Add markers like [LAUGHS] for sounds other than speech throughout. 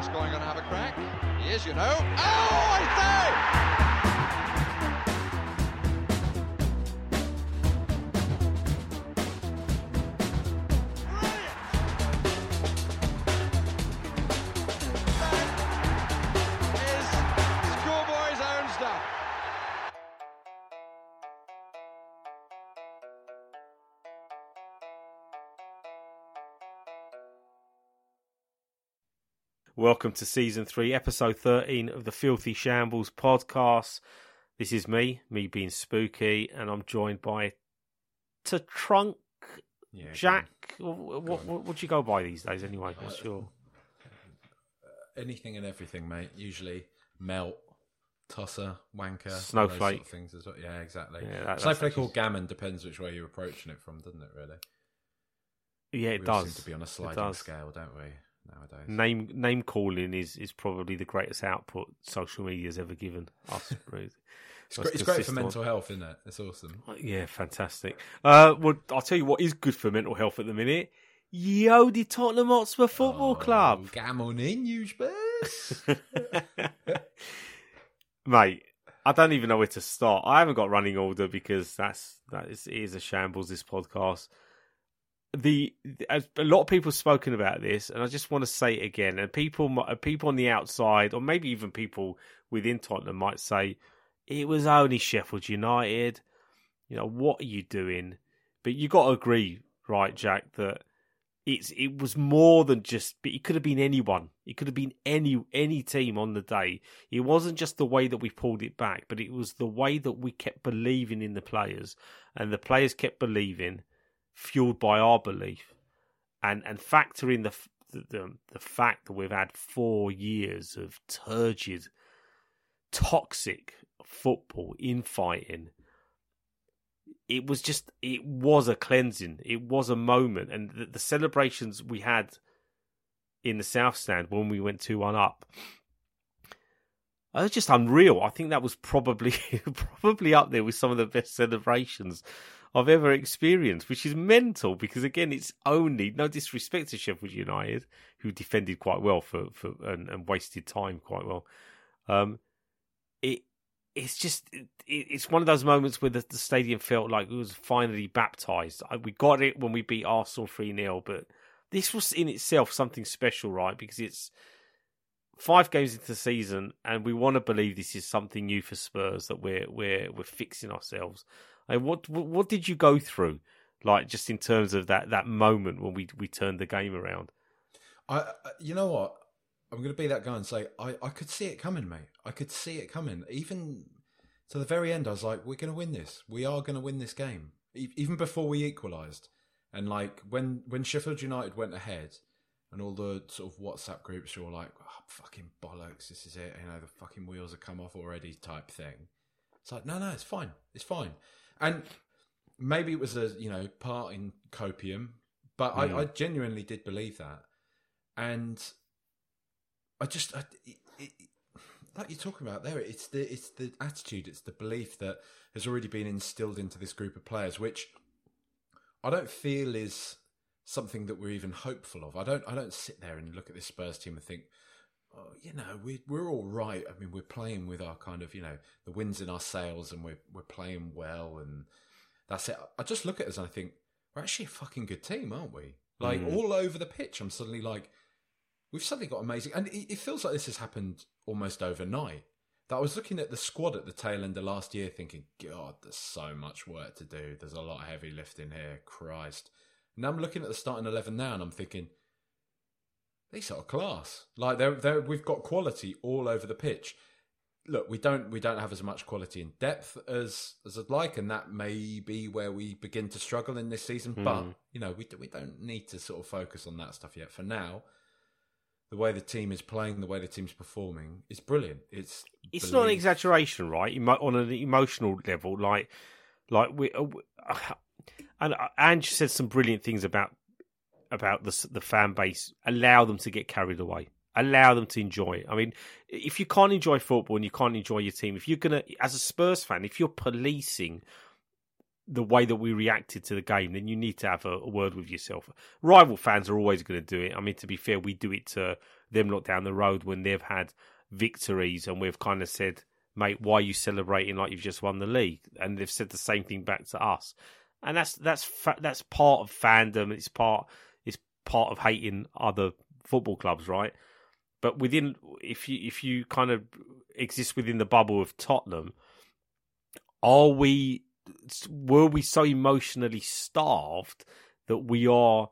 Gascoigne going to have a crack? He is, you know. Oh, I say! Welcome to season three, episode 13 of the Filthy Shambles podcast. This is me, me being spooky, and I'm joined by tehTrunk Yeah, Jack. What, what, what, do you go by these days anyway? What's uh, your. Uh, anything and everything, mate. Usually melt, tosser, wanker, those sort Snowflake. of things as well. Yeah, exactly. Yeah, that- Snowflake or gammon depends which way you're approaching it from, doesn't it? Really, Yeah, it we does. seem to be on a sliding scale, don't we? Nowadays, Name name calling is, is probably the greatest output social media's ever given us. [LAUGHS] really. it's, great, it's great for mental health, isn't it? It's awesome. Yeah, fantastic. Uh, well, I'll tell you what is good for mental health at the minute. Yodi Tottenham Hotspur Football Club. Oh, Gammon in you, Spurs. Mate, I don't even know where to start. I haven't got running order because that's that is, it is a shambles. This podcast. The as a lot of people have spoken about this, and I just want to say it again. And people, uh, people on the outside, or maybe even people within Tottenham, might say it was only Sheffield United. You know what are you doing? But you got to agree, right, Jack, that it's it was more than just. It could have been anyone. It could have been any any team on the day. It wasn't just the way that we pulled it back, but it was the way that we kept believing in the players, and the players kept believing, fueled by our belief, and and factor in the the the, fact that we've had four years of turgid, toxic football, infighting. It was just, it was a cleansing. It was a moment, and the, the celebrations we had in the South Stand when we went two one up. It was just unreal. I think that was probably [LAUGHS] probably up there with some of the best celebrations I've ever experienced, which is mental because again, it's only no disrespect to Sheffield United, who defended quite well for, for and, and wasted time quite well. Um, it it's just it, it's one of those moments where the, the stadium felt like it was finally baptized. We got it when we beat Arsenal three 0 but this was in itself something special, right? Because it's five games into the season, and we want to believe this is something new for Spurs that we're we're we're fixing ourselves. Like, what what, did you go through, like just in terms of that that moment when we we turned the game around? I, you know what? I'm going to be that guy and say I, I could see it coming, mate. I could see it coming. Even to the very end, I was like, "We're going to win this. We are going to win this game." Even before we equalised, and like when when Sheffield United went ahead, and all the sort of WhatsApp groups were like, oh, "Fucking bollocks! This is it." You know, the fucking wheels have come off already, type thing. It's like, no, no, it's fine. It's fine. And maybe it was a you know part in copium, but Mm. I, I genuinely did believe that, and I just I, it, it, like you're talking about there. It's the it's the attitude, it's the belief that has already been instilled into this group of players, which I don't feel is something that we're even hopeful of. I don't I don't sit there and look at this Spurs team and think. Oh, you know, we we're all right. I mean, we're playing with our kind of, you know, the winds in our sails, and we're we're playing well, and that's it. I just look at us and I think we're actually a fucking good team, aren't we? Like Mm. all over the pitch, I'm suddenly like, we've suddenly got amazing, and it, it feels like this has happened almost overnight. That I was looking at the squad at the tail end of last year, thinking, God, there's so much work to do. There's a lot of heavy lifting here. Christ. And I'm looking at the starting eleven now, and I'm thinking, these are class. Like they're, they're, we've got quality all over the pitch. Look, we don't we don't have as much quality in depth as as I'd like, and that may be where we begin to struggle in this season. But Mm. you know, we we don't need to sort of focus on that stuff yet. For now, the way the team is playing, the way the team's performing, is brilliant. It's It's not an exaggeration, right? On an emotional level, like like we uh, [SIGHS] and uh, Ange said some brilliant things about about the the fan base. Allow them to get carried away. Allow them to enjoy. it. I mean, if you can't enjoy football and you can't enjoy your team, if you're gonna, as a Spurs fan, if you're policing the way that we reacted to the game, then you need to have a, a word with yourself. Rival fans are always going to do it. I mean, to be fair, we do it to them lot down the road when they've had victories and we've kind of said, mate, why are you celebrating like you've just won the league? And they've said the same thing back to us. And that's that's fa- that's part of fandom. It's part part of hating other football clubs, right? But within if you if you kind of exist within the bubble of Tottenham, are we were we so emotionally starved that we are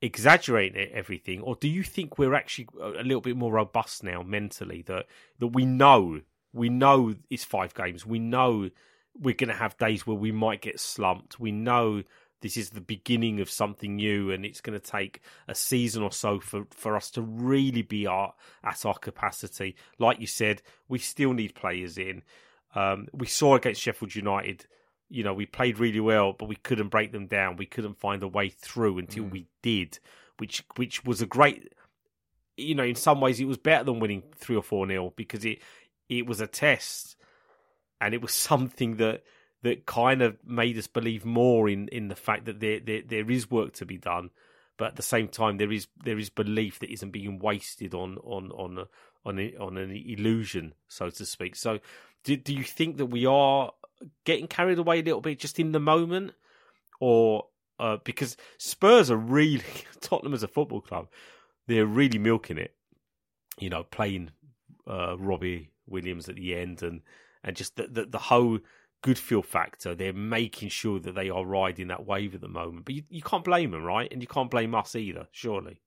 exaggerating everything, or do you think we're actually uh, a little bit more robust now mentally that that we know we know it's five games, we know we're going to have days where we might get slumped, we know this is the beginning of something new and it's going to take a season or so for, for us to really be our, at our capacity. Like you said, we still need players in. Um, we saw against Sheffield United, you know, we played really well, but we couldn't break them down. We couldn't find a way through until mm. we did, which which was a great, you know, in some ways it was better than winning three or four nil because it it was a test, and it was [LAUGHS] something that that kind of made us believe more in in the fact that there there, there is work to be done but at the same time there is there is belief that isn't being wasted on on on a, on a, on an illusion so to speak so do, do you think that we are getting carried away a little bit just in the moment, or uh, because Spurs are really [LAUGHS] Tottenham as a football club, they're really milking it. You know, playing uh, Robbie Williams at the end, and and just the, the, the whole good feel factor. They're making sure that they are riding that wave at the moment. But you, you can't blame them, right? And you can't blame us either, surely.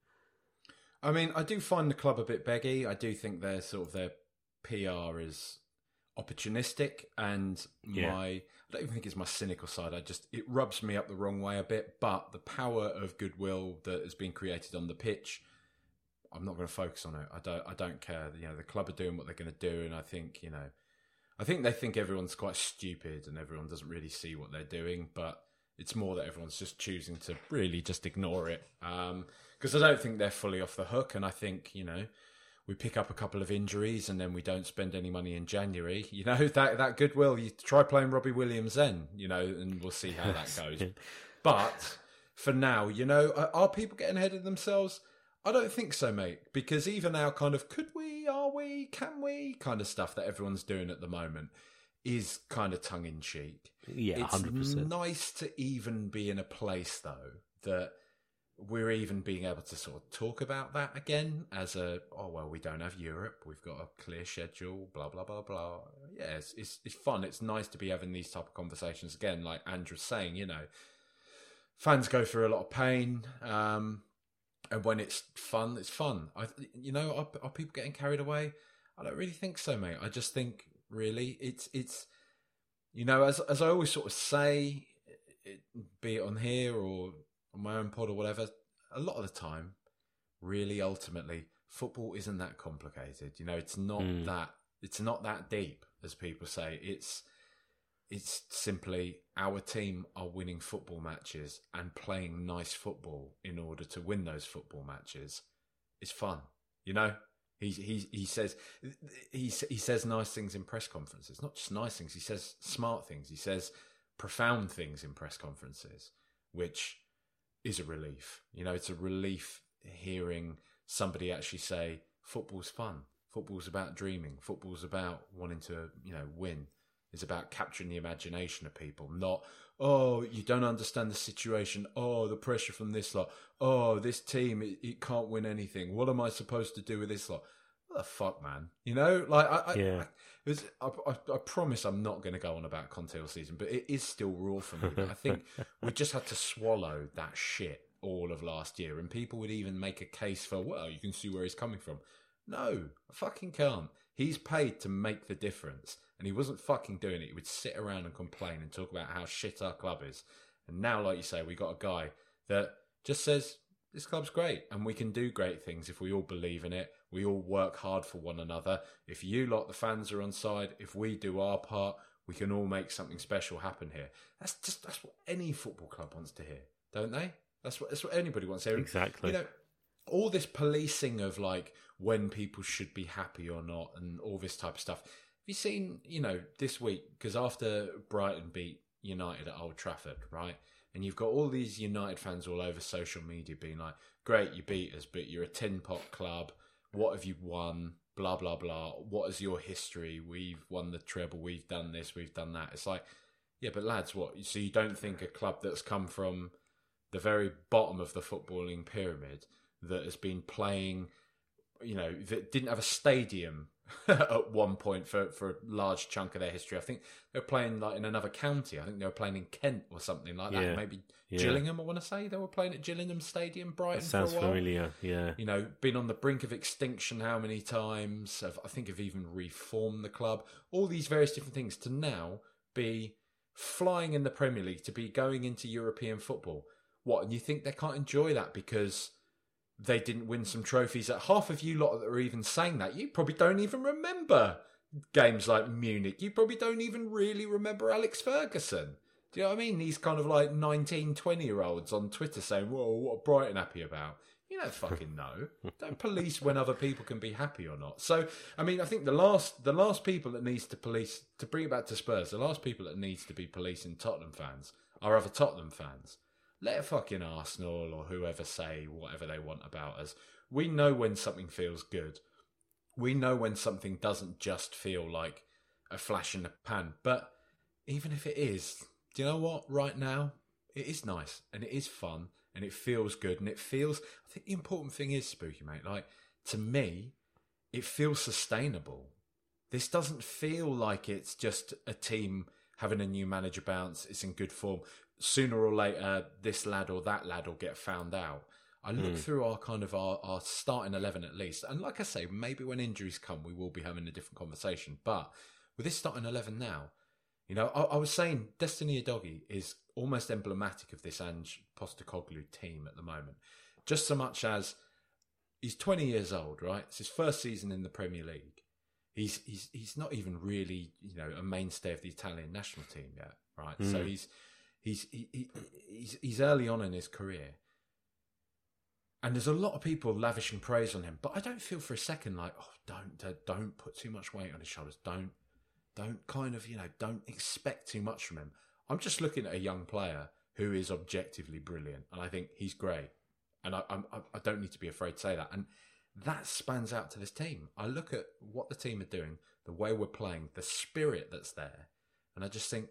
I mean, I do find the club a bit beggy. I do think their sort of their PR is opportunistic and yeah. my I don't even think it's my cynical side. I just it rubs me up the wrong way a bit. But the power of goodwill that has been created on the pitch, I'm not going to focus on it. I don't. I don't care. You know, the club are doing what they're going to do, and I think you know, I think they think everyone's quite stupid and everyone doesn't really see what they're doing. But it's more that everyone's just choosing to really just ignore it because um, I don't think they're fully off the hook. And I think you know we pick up a couple of injuries and then we don't spend any money in January. [LAUGHS] You know that that goodwill. You try playing Robbie Williams then, you know, and we'll see how that [LAUGHS] goes. but for now, you know, are people getting ahead of themselves? I don't think so, mate. Because even our kind of could we, are we, can we kind of stuff that everyone's doing at the moment is kind of tongue in cheek. Yeah, it's 100%. nice to even be in a place though that we're even being able to sort of talk about that again as a oh well we don't have Europe we've got a clear schedule blah blah blah blah yeah it's, it's, it's fun it's nice to be having these type of conversations again like Andrew's saying you know fans go through a lot of pain um, and when it's fun it's fun I you know are, are people getting carried away I don't really think so mate I just think really it's it's you know as as I always sort of say it, be it on here or on my own pod or whatever, a lot of the time, really ultimately, football isn't that complicated. You know, it's not mm. that it's not that deep as people say. It's it's simply our team are winning football matches and playing nice football in order to win those football matches. It's fun, you know. He he he says he he says nice things in press conferences. Not just nice things. He says smart things. He says profound things in press conferences, which is a relief. You know, it's a relief hearing somebody actually say, football's fun. Football's about dreaming. Football's about wanting to, you know, win. It's about capturing the imagination of people, not, oh, you don't understand the situation. Oh, the pressure from this lot. Oh, this team, it, it can't win anything. What am I supposed to do with this lot? What the fuck, man? You know, like, I, yeah. I, was, I, I, I, promise I'm not going to go on about Conte all season, but it is still raw for me. I think [LAUGHS] we just had to swallow that shit all of last year, and people would even make a case for, well, you can see where he's coming from. No, I fucking can't. He's paid to make the difference, and he wasn't fucking doing it. He would sit around and complain and talk about how shit our club is. And now, like you say, we got a guy that just says this club's great, and we can do great things if we all believe in it we all work hard for one another. If you lot, the fans, are on side, if we do our part, we can all make something special happen here. That's just that's what any football club wants to hear, don't they? That's what that's what anybody wants to hear. Exactly. You know, all this policing of like when people should be happy or not, and all this type of stuff. You seen, you know, this week because after Brighton beat United at Old Trafford, right? And you've got all these United fans all over social media being like, "Great, you beat us, but you're a tin pot club." What have you won? Blah blah blah. What is your history? We've won the treble. We've done this. We've done that. It's like, yeah, but lads, what? So you don't think a club that's come from the very bottom of the footballing pyramid that has been playing, you know, that didn't have a stadium [LAUGHS] at one point for, for a large chunk of their history. I think they were playing like in another county. I think they were playing in Kent or something like that. Yeah. Maybe Yeah. Gillingham, I want to say. They were playing at Gillingham Stadium, Brighton. That sounds for a while. familiar. Yeah. You know, been on the brink of extinction how many times? Have, I think have even reformed the club. All these various different things to now be flying in the Premier League, to be going into European football. What? And you think they can't enjoy that because they didn't win some trophies? That half of you lot that are even saying that, you probably don't even remember games like Munich. You probably don't even really remember Alex Ferguson. Do you know what I mean? These kind of like 19, 20 year olds on Twitter saying, Whoa, what are Brighton happy about? You don't fucking know. [LAUGHS] don't police when other people can be happy or not. So, I mean, I think the last the last people that needs to police to bring it back to Spurs, the last people that needs to be policing Tottenham fans are other Tottenham fans. Let fucking Arsenal or whoever say whatever they want about us. We know when something feels good. We know when something doesn't just feel like a flash in the pan. But even if it is, do you know what? Right now, it is nice and it is fun and it feels good and it feels. I think the important thing is, Spooky Mate, like to me, it feels sustainable. This doesn't feel like it's just a team having a new manager bounce. It's in good form. Sooner or later, this lad or that lad will get found out. I look hmm. through our kind of our, our starting 11 at least. And like I say, maybe when injuries come, we will be having a different conversation. But with this starting 11 now, you know, I, I was saying Destiny Udogie is almost emblematic of this Ange Postecoglou team at the moment. Just so much as he's 20 years old, right? It's his first season in the Premier League. He's he's he's not even really, you know, a mainstay of the Italian national team yet, right? So hmm. he's he's he, he, he's he's early on in his career. And there's a lot of people lavishing praise on him, but I don't feel for a second like, oh, don't don't- put too much weight on his shoulders. Don't don't kind of you know don't expect too much from him. I'm just looking at a young player who is objectively brilliant, and I think he's great. And I, I'm, I don't need to be afraid to say that. And that spans out to this team. I look at what the team are doing, the way we're playing, the spirit that's there, and I just think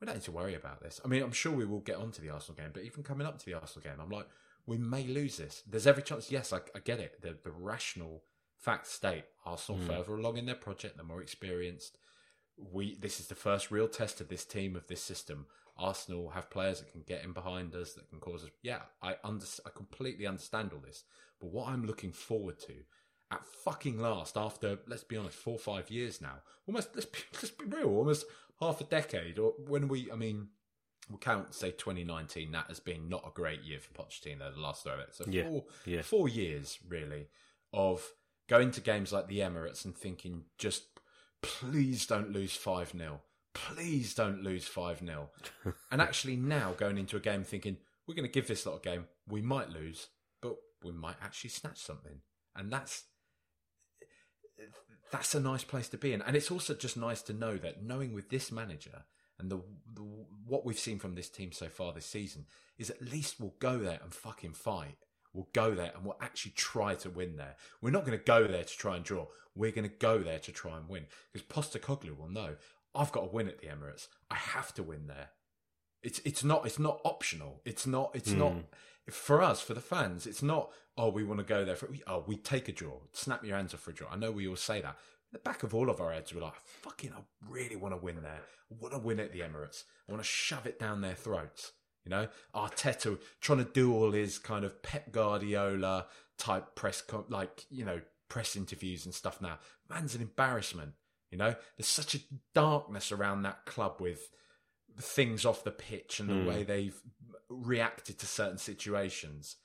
we don't need to worry about this. I mean, I'm sure we will get on to the Arsenal game, but even coming up to the Arsenal game, I'm like, we may lose this. There's every chance. Yes, I, I get it. The, the rational fact state Arsenal hmm. further along in their project, they're more experienced. We this is the first real test of this team of this system. Arsenal have players that can get in behind us, that can cause us. Yeah, I under, I completely understand all this. But what I'm looking forward to, at fucking last, after let's be honest, four or five years now, almost let's be, [LAUGHS] let's be real, almost half a decade, or when we, I mean, we'll count say 2019 that has been not a great year for Pochettino the last of it. So Yeah, four, yeah. four years really of going to games like the Emirates and thinking just please don't lose 5-0 please don't lose 5-0 [LAUGHS] and actually now going into a game thinking we're going to give this lot a game. We might lose but we might actually snatch something. And that's that's a nice place to be in. And it's also just nice to know that knowing with this manager and the, the what we've seen from this team so far this season is at least we'll go there and fucking fight. We'll go there and we'll actually try to win there. We're not going to go there to try and draw. We're going to go there to try and win because Postecoglou will know I've got to win at the Emirates. I have to win there. It's it's not it's not optional. It's not it's not hmm. for us for the fans. It's not oh we want to go there for oh we take a draw. Snap your hands off for a draw. I know we all say that. In the back of all of our heads, we're like fucking. I really want to win there. I want to win at the Emirates. I want to shove it down their throats. You know, Arteta trying to do all his kind of Pep Guardiola type press, co- like you know, press interviews and stuff. Now, man's an embarrassment. You know, there's such a darkness around that club with things off the pitch and the way they've reacted to certain situations.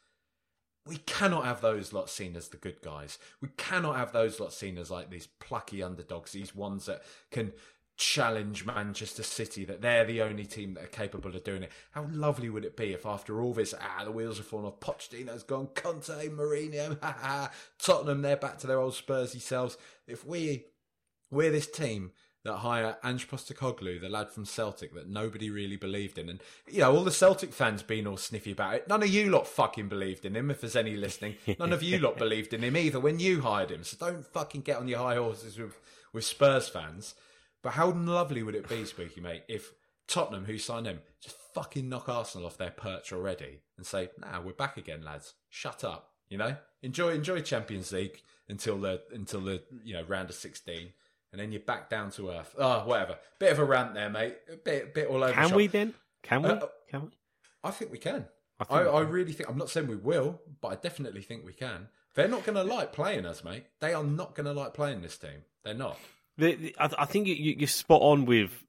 We cannot have those lot seen as the good guys. We cannot have those lot seen as like these plucky underdogs, these ones that can challenge Manchester City, that they're the only team that are capable of doing it. How lovely would it be if after all this, ah, the wheels are falling off, Pochettino's gone, Conte, Mourinho, [LAUGHS] ha ha, Tottenham, they're back to their old Spursy selves. If we, we're this team that hire Ange Postecoglou, the lad from Celtic that nobody really believed in. And, you know, all the Celtic fans being all sniffy about it. None of you lot fucking believed in him, if there's any listening. [LAUGHS] None of you lot believed in him either when you hired him. So don't fucking get on your high horses with, with Spurs fans. But how lovely would it be, Spooky Mate, if Tottenham, who signed him, just fucking knock Arsenal off their perch already and say, nah, we're back again, lads. Shut up. You know? Enjoy enjoy Champions League until the until the you know round of sixteen and then you're back down to earth. Oh, whatever. Bit of a rant there, mate. A bit, bit all over. Can we then? Can we? Uh, Can we? I think we can. I I, I, we can. really think. I'm not saying we will, but I definitely think we can. They're not going to like playing us, mate. They are not going to like playing this team. They're not. The, the, I, I think you, you, you're spot on with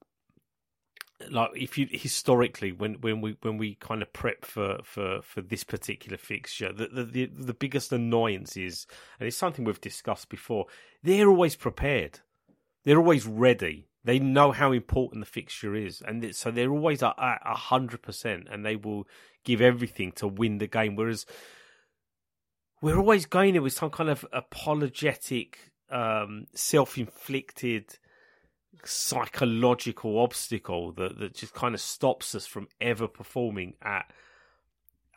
like if you historically when when we when we kind of prep for for for this particular fixture the the the, the biggest annoyance is and it's something we've discussed before they're always prepared they're always ready they know how important the fixture is and so they're always at a hundred percent and they will give everything to win the game whereas we're always going there with some kind of apologetic um self-inflicted psychological obstacle that, that just kind of stops us from ever performing at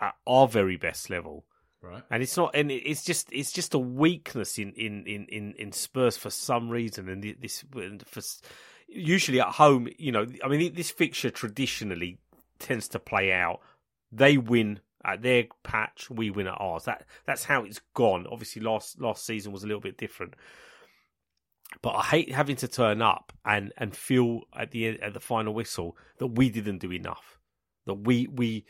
at our very best level. Right. And it's not, and it's just, it's just a weakness in in in in, in Spurs for some reason. And this, for usually at home, you know, I mean, this fixture traditionally tends to play out. They win at their patch, we win at ours. That that's how it's gone. Obviously, last last season was a little bit different but I hate having to turn up and and feel at the at the final whistle that we didn't do enough, that we we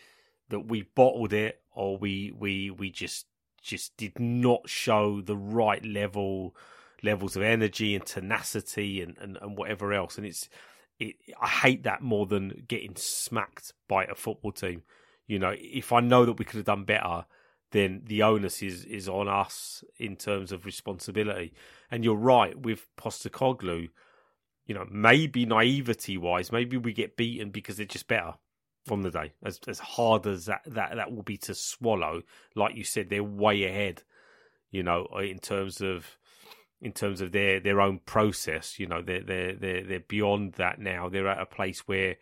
that we bottled it or we we we just just did not show the right level levels of energy and tenacity and and, and whatever else, and it's it, I hate that more than getting smacked by a football team. You know, if I know that we could have done better, then the onus is is on us in terms of responsibility. And you're right with Postecoglou. You know, maybe naivety wise, maybe we get beaten because they're just better on the day. As as hard as that that that will be to swallow, like you said, they're way ahead. You know, uh, in terms of in terms of their their own process. You know, they're they're they're they're beyond that now. They're at a place where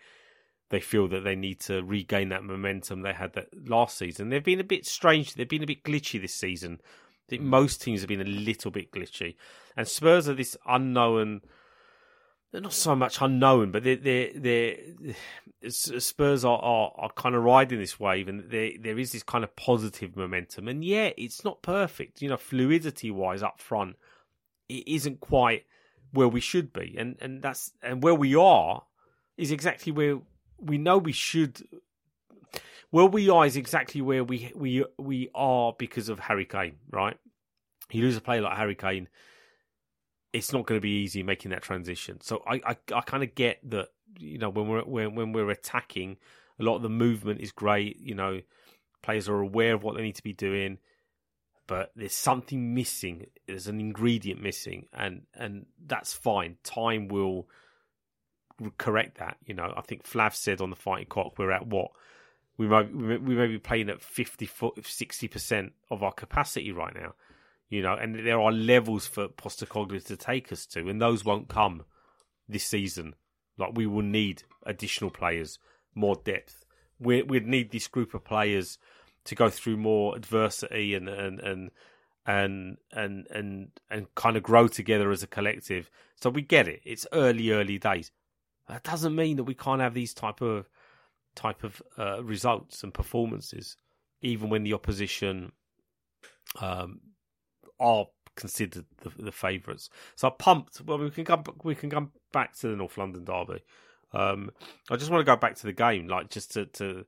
they feel that they need to regain that momentum they had that last season. They've been a bit strange. They've been a bit glitchy this season. I think mm. most teams have been a little bit glitchy, and Spurs are this unknown. Not so much unknown, but they're, they're Spurs are, are are kind of riding this wave, and there there is this kind of positive momentum. And yeah, it's not perfect, you know, fluidity wise up front, it isn't quite where we should be, and and that's and where we are is exactly where we know we should. Where we are is exactly where we we we are because of Harry Kane, right? You lose a player like Harry Kane, it's not going to be easy making that transition. So I I, I kind of get that you know when we're when when we're attacking, a lot of the movement is great. You know, players are aware of what they need to be doing, but there's something missing. There's an ingredient missing, and and that's fine. Time will correct that. You know, I think Flav said on the Fighting Cock, we're at what we may, we may be playing at 50 60 percent of our capacity right now. You know, and there are levels for Postecoglou to take us to, and those won't come this season. Like we will need additional players, more depth. We we'd need this group of players to go through more adversity and and and and and and, and kind of grow together as a collective. So we get it. It's early, early days. That doesn't mean that we can't have these type of type of uh, results and performances, even when the opposition um, are considered the, the favourites. So I'm pumped. Well, we can come we can come back to the North London derby. Um, I just want to go back to the game, like just to to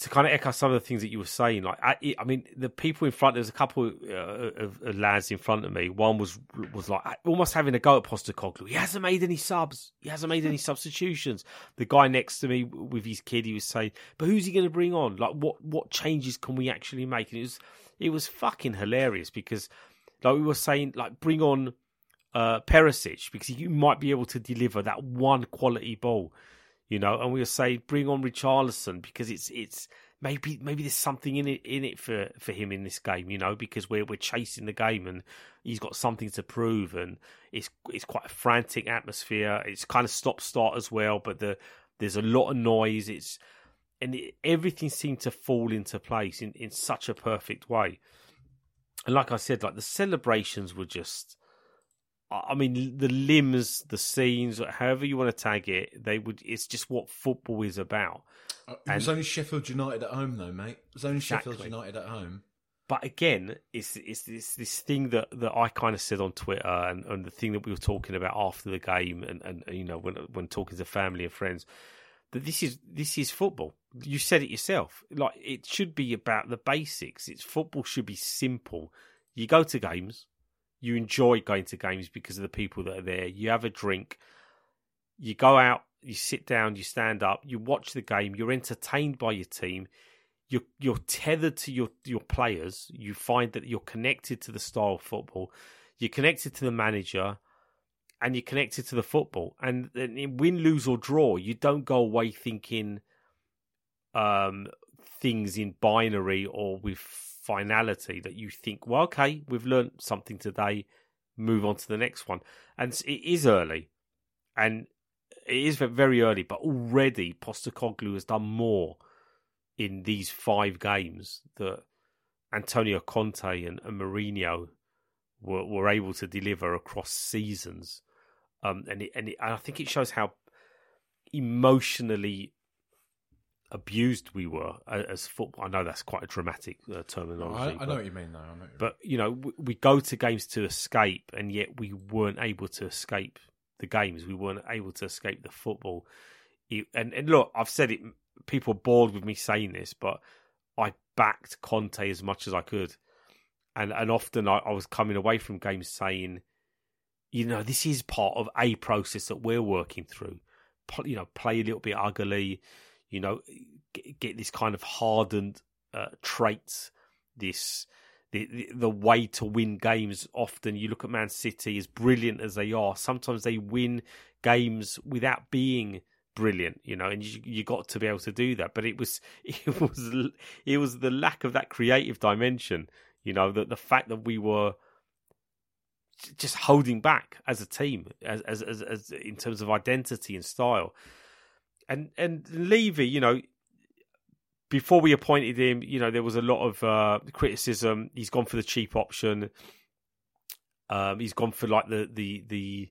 to kind of echo some of the things that you were saying. Like, I, I mean, the people in front. There's a couple uh, of, of lads in front of me. One was was like almost having a go at Postecoglou. He hasn't made any subs. He hasn't made any substitutions. The guy next to me with his kid, he was saying, "But who's he going to bring on? Like, what what changes can we actually make?" And it was it was fucking hilarious because, like we were saying, like bring on uh Perisic because you might be able to deliver that one quality ball you know, and we were saying bring on Richarlison because it's it's maybe maybe there's something in it in it for, for him in this game, you know, because we're we're chasing the game and he's got something to prove, and it's it's quite a frantic atmosphere. It's kind of stop start as well, but the there's a lot of noise. It's and it, everything seemed to fall into place in, in such a perfect way. And like I said, like the celebrations were just. I mean, the limbs, the scenes, however you want to tag it, they would. It's just what football is about. Uh, It was only Sheffield United at home, though, mate. It was only Exactly. Sheffield United at home. but again, it's it's this this thing that, that I kind of said on Twitter, and, and the thing that we were talking about after the game, and, and you know when when talking to family and friends, that this is this is football. You said it yourself. Like it should be about the basics. It's football should be simple. You go to games, you enjoy going to games because of the people that are there. You have a drink, you go out, you sit down, you stand up, you watch the game. You're entertained by your team you're you're tethered to your your players. You find that you're connected to the style of football. You're connected to the manager, and you're connected to the football. And win, lose or draw, you don't go away thinking um, things in binary or with finality that you think, well, okay, we've learned something today. Move on to the next one. And it is early, and it is very early, but already Postecoglou has done more in these five games that Antonio Conte and, and Mourinho were, were able to deliver across seasons. Um, and, it, and, it, and I think it shows how emotionally abused we were a- as football. I know that's quite a dramatic uh, terminology. I, I but- know what you mean, though. I know what you but you know, we, we go to games to escape, and yet we weren't able to escape the games. We weren't able to escape the football. It- and and look, I've said it. People are bored with me saying this, but I backed Conte as much as I could, and and often I, I was coming away from games saying, you know, this is part of a process that we're working through. You know, play a little bit ugly. You know, get, get this kind of hardened uh, traits. This the, the the way to win games. Often, you look at Man City, as brilliant as they are, sometimes they win games without being brilliant. You know, and you you got to be able to do that. But it was [LAUGHS] it was it was the lack of that creative dimension. You know, that the fact that we were just holding back as a team, as as as, as in terms of identity and style. And and Levy, you know, before we appointed him, you know, there was a lot of uh, criticism. He's gone for the cheap option. Um, he's gone for like the the the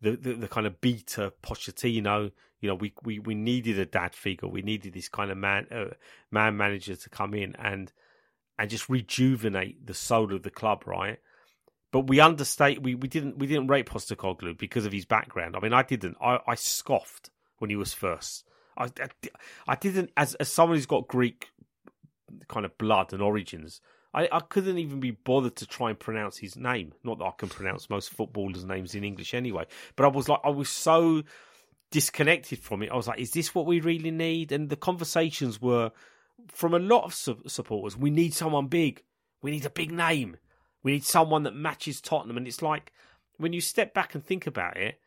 the, the, the kind of beta Pochettino. You know, we, we, we needed a dad figure. We needed this kind of man uh, man manager to come in and and just rejuvenate the soul of the club, right? But we understate we, we didn't we didn't rate Postecoglou because of his background. I mean, I didn't. I, I scoffed when he was first. I, I, I didn't as as someone who's got Greek kind of blood and origins. I, I couldn't even be bothered to try and pronounce his name. Not that I can pronounce most footballers' names in English anyway. But I was like, I was so disconnected from it. I was like, is this what we really need? And the conversations were from a lot of su- supporters. We need someone big. We need a big name. We need someone that matches Tottenham. And it's like when you step back and think about it.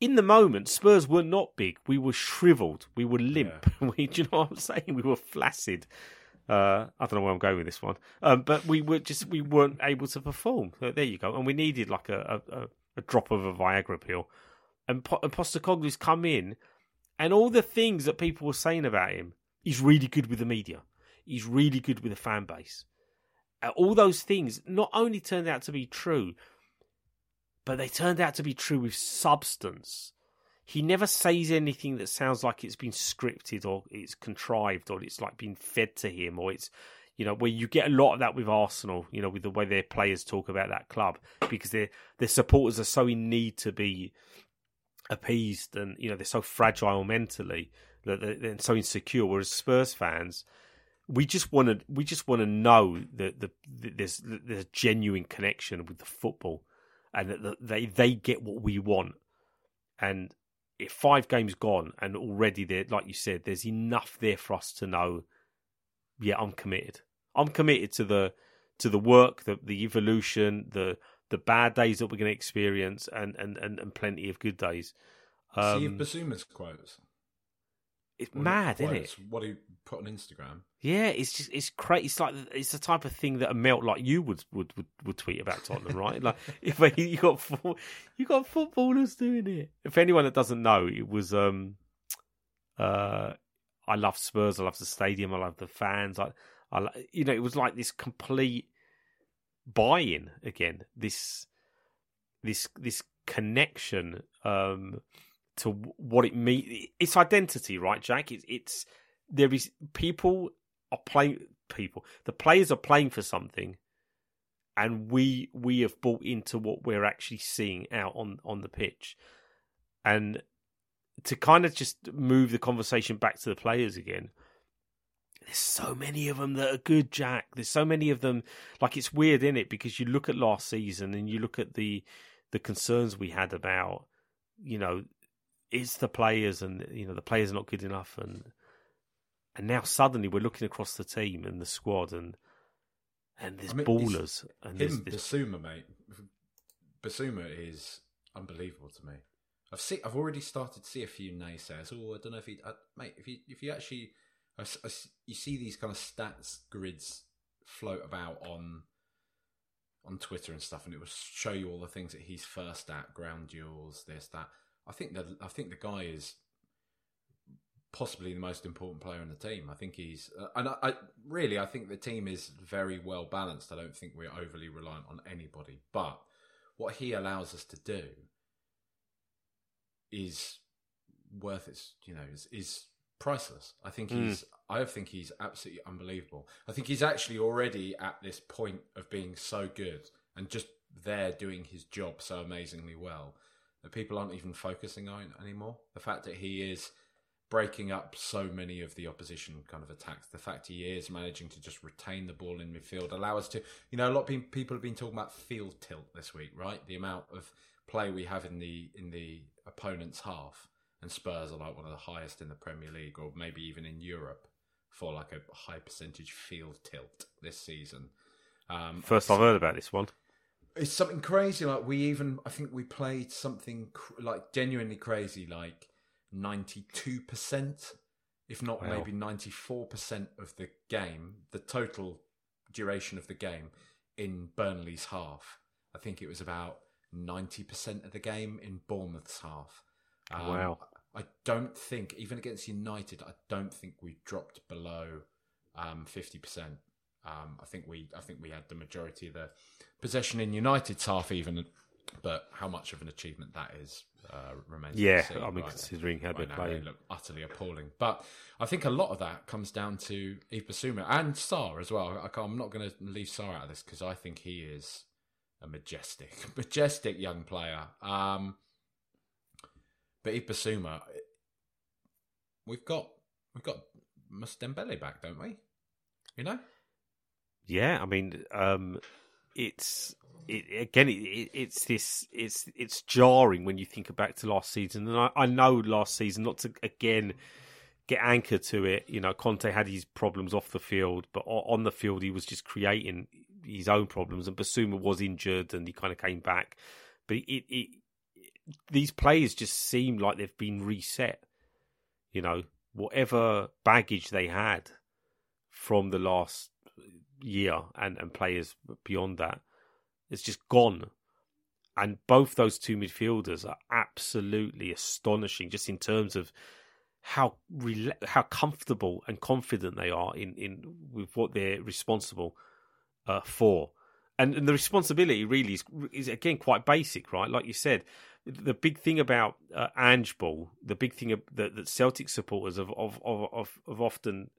In the moment, Spurs were not big. We were shriveled. We were limp. [LAUGHS] We, do you know what I'm saying? We were flaccid. Uh, I don't know where I'm going with this one, um, but we were just we weren't able to perform. So there you go, and we needed like a a, a drop of a Viagra pill. And, po- and Postecoglou's come in, and all the things that people were saying about him, he's really good with the media. He's really good with the fan base. Uh, all those things not only turned out to be true, but they turned out to be true with substance. He never says anything that sounds like it's been scripted or it's contrived or it's like been fed to him or it's you know where you get a lot of that with Arsenal, you know, with the way their players talk about that club because their their supporters are so in need to be appeased and you know they're so fragile mentally that they're so insecure. Whereas Spurs fans, we just want to we just want to know that the, that there's there's a genuine connection with the football and that they they get what we want and if five games gone and already there, like you said, there's enough there for us to know. Yeah, I'm committed. I'm committed to the to the work, the the evolution, the the bad days that we're going to experience, and and and, and plenty of good days. See if Um, Bissouma's quotes. It's mad, Well, isn't it? What he put on Instagram. Yeah, it's just it's crazy. It's like it's the type of thing that a melt like you would would would, would tweet about Tottenham, right? like [LAUGHS] if [LAUGHS] you got you got footballers doing it. If anyone that doesn't know, it was um uh I love Spurs. I love the stadium. I love the fans. I I you know it was like this complete buy-in again. This this this connection um to what it means. It's identity, right, Jack? It's it's there is people are playing people. The players are playing for something, and we we have bought into what we're actually seeing out on on the pitch, and to kind of just move the conversation back to the players again. There's so many of them that are good, Jack. There's so many of them. Like it's weird, in it? Because you look at last season and you look at the the concerns we had about, you know, is the players and you know the players are not good enough and and now suddenly we're looking across the team and the squad and and there's I mean, ballers and Him, there's Bissouma, mate. Bissouma is unbelievable to me. I've seen. I've already started to see a few naysayers. Oh, I don't know if he, uh, mate. If you if you actually, I I you see these kind of stats grids float about on on Twitter and stuff, and it will show you all the things that he's first at, ground duels, this, that. I think that I think the guy is possibly the most important player in the team. I think he's, uh, and I, I really, I think the team is very well balanced. I don't think we're overly reliant on anybody. But what he allows us to do is worth its, you know, is, is priceless. I think Mm. he's, I think he's absolutely unbelievable. I think he's actually already at this point of being so good and just there doing his job so amazingly well that people aren't even focusing on anymore. The fact that he is breaking up so many of the opposition kind of attacks, the fact he is managing to just retain the ball in midfield, allow us to, you know, a lot of people have been talking about field tilt this week, right? The amount of play we have in the in the opponent's half, and Spurs are like one of the highest in the Premier League, or maybe even in Europe, for like a high percentage field tilt this season. Um, first I've heard about this one. It's something crazy. Like we even, I think we played something cr- like genuinely crazy, like ninety-two percent, if not Wow. maybe ninety-four percent of the game, the total duration of the game in Burnley's half. I think it was about ninety percent of the game in Bournemouth's half. Um, Wow. I don't think even against United, I don't think we dropped below um, fifty percent. Um, I think we, I think we had the majority of the possession in United's half, even. But how much of an achievement that is uh, remains. to be Yeah, seen, I mean right? considering how Right they're playing. they look utterly appalling. But I think a lot of that comes down to Yves Bissouma and Sarr as well. I can't, I'm not going to leave Sarr out of this because I think he is a majestic, [LAUGHS] majestic young player. Um, but Yves Bissouma, we've got we've got Moussa Dembele back, don't we? You know, Yeah, I mean, um, it's it, again, it, it, it's this, it's it's jarring when you think back to last season, and I, I know last season not to again get anchored to it. You know, Conte had his problems off the field, but on the field he was just creating his own problems, and Bissouma was injured, and he kind of came back, but it, it these players just seem like they've been reset. You know, whatever baggage they had from the last year and, and players beyond that, it's just gone. And both those two midfielders are absolutely astonishing, just in terms of how rela- how comfortable and confident they are in, in with what they're responsible uh, for. And, and the responsibility really is, is again quite basic, right? Like you said, the big thing about uh, Ange Ball, the big thing that, that Celtic supporters have of of of, of often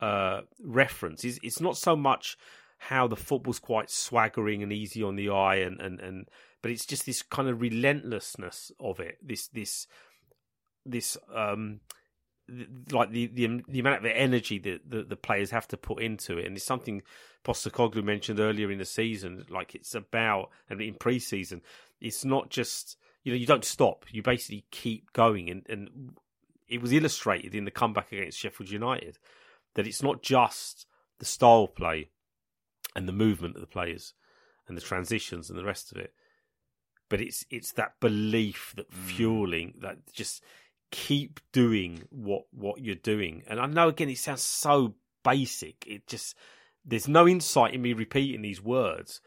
uh, reference is it's not so much how the football's quite swaggering and easy on the eye, and, and, and but it's just this kind of relentlessness of it. This this this um like the, the the amount of energy that the, the players have to put into it, and it's something Postecoglou mentioned earlier in the season. Like it's about and in pre-season, it's not just you know you don't stop. You basically keep going, and and it was illustrated in the comeback against Sheffield United that it's not just the style play and the movement of the players and the transitions and the rest of it, but it's it's that belief that fueling that just keep doing what what you're doing. And I know again it sounds so basic. It just there's no insight in me repeating these words,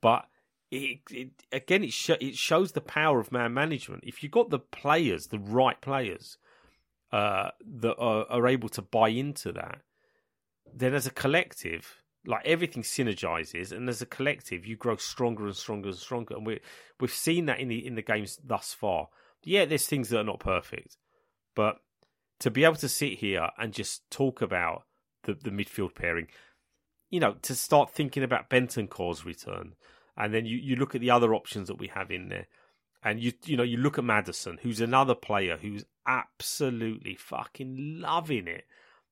but it, it again it sh- it shows the power of man management. If you've got the players, the right players, uh, that are, are able to buy into that, then as a collective, like everything synergizes, and as a collective, you grow stronger and stronger and stronger. And we we've seen that in the in the games thus far. Yeah, there's things that are not perfect, but to be able to sit here and just talk about the the midfield pairing, you know, to start thinking about Bentancur's return, and then you you look at the other options that we have in there, and you you know you look at Maddison, who's another player who's absolutely fucking loving it,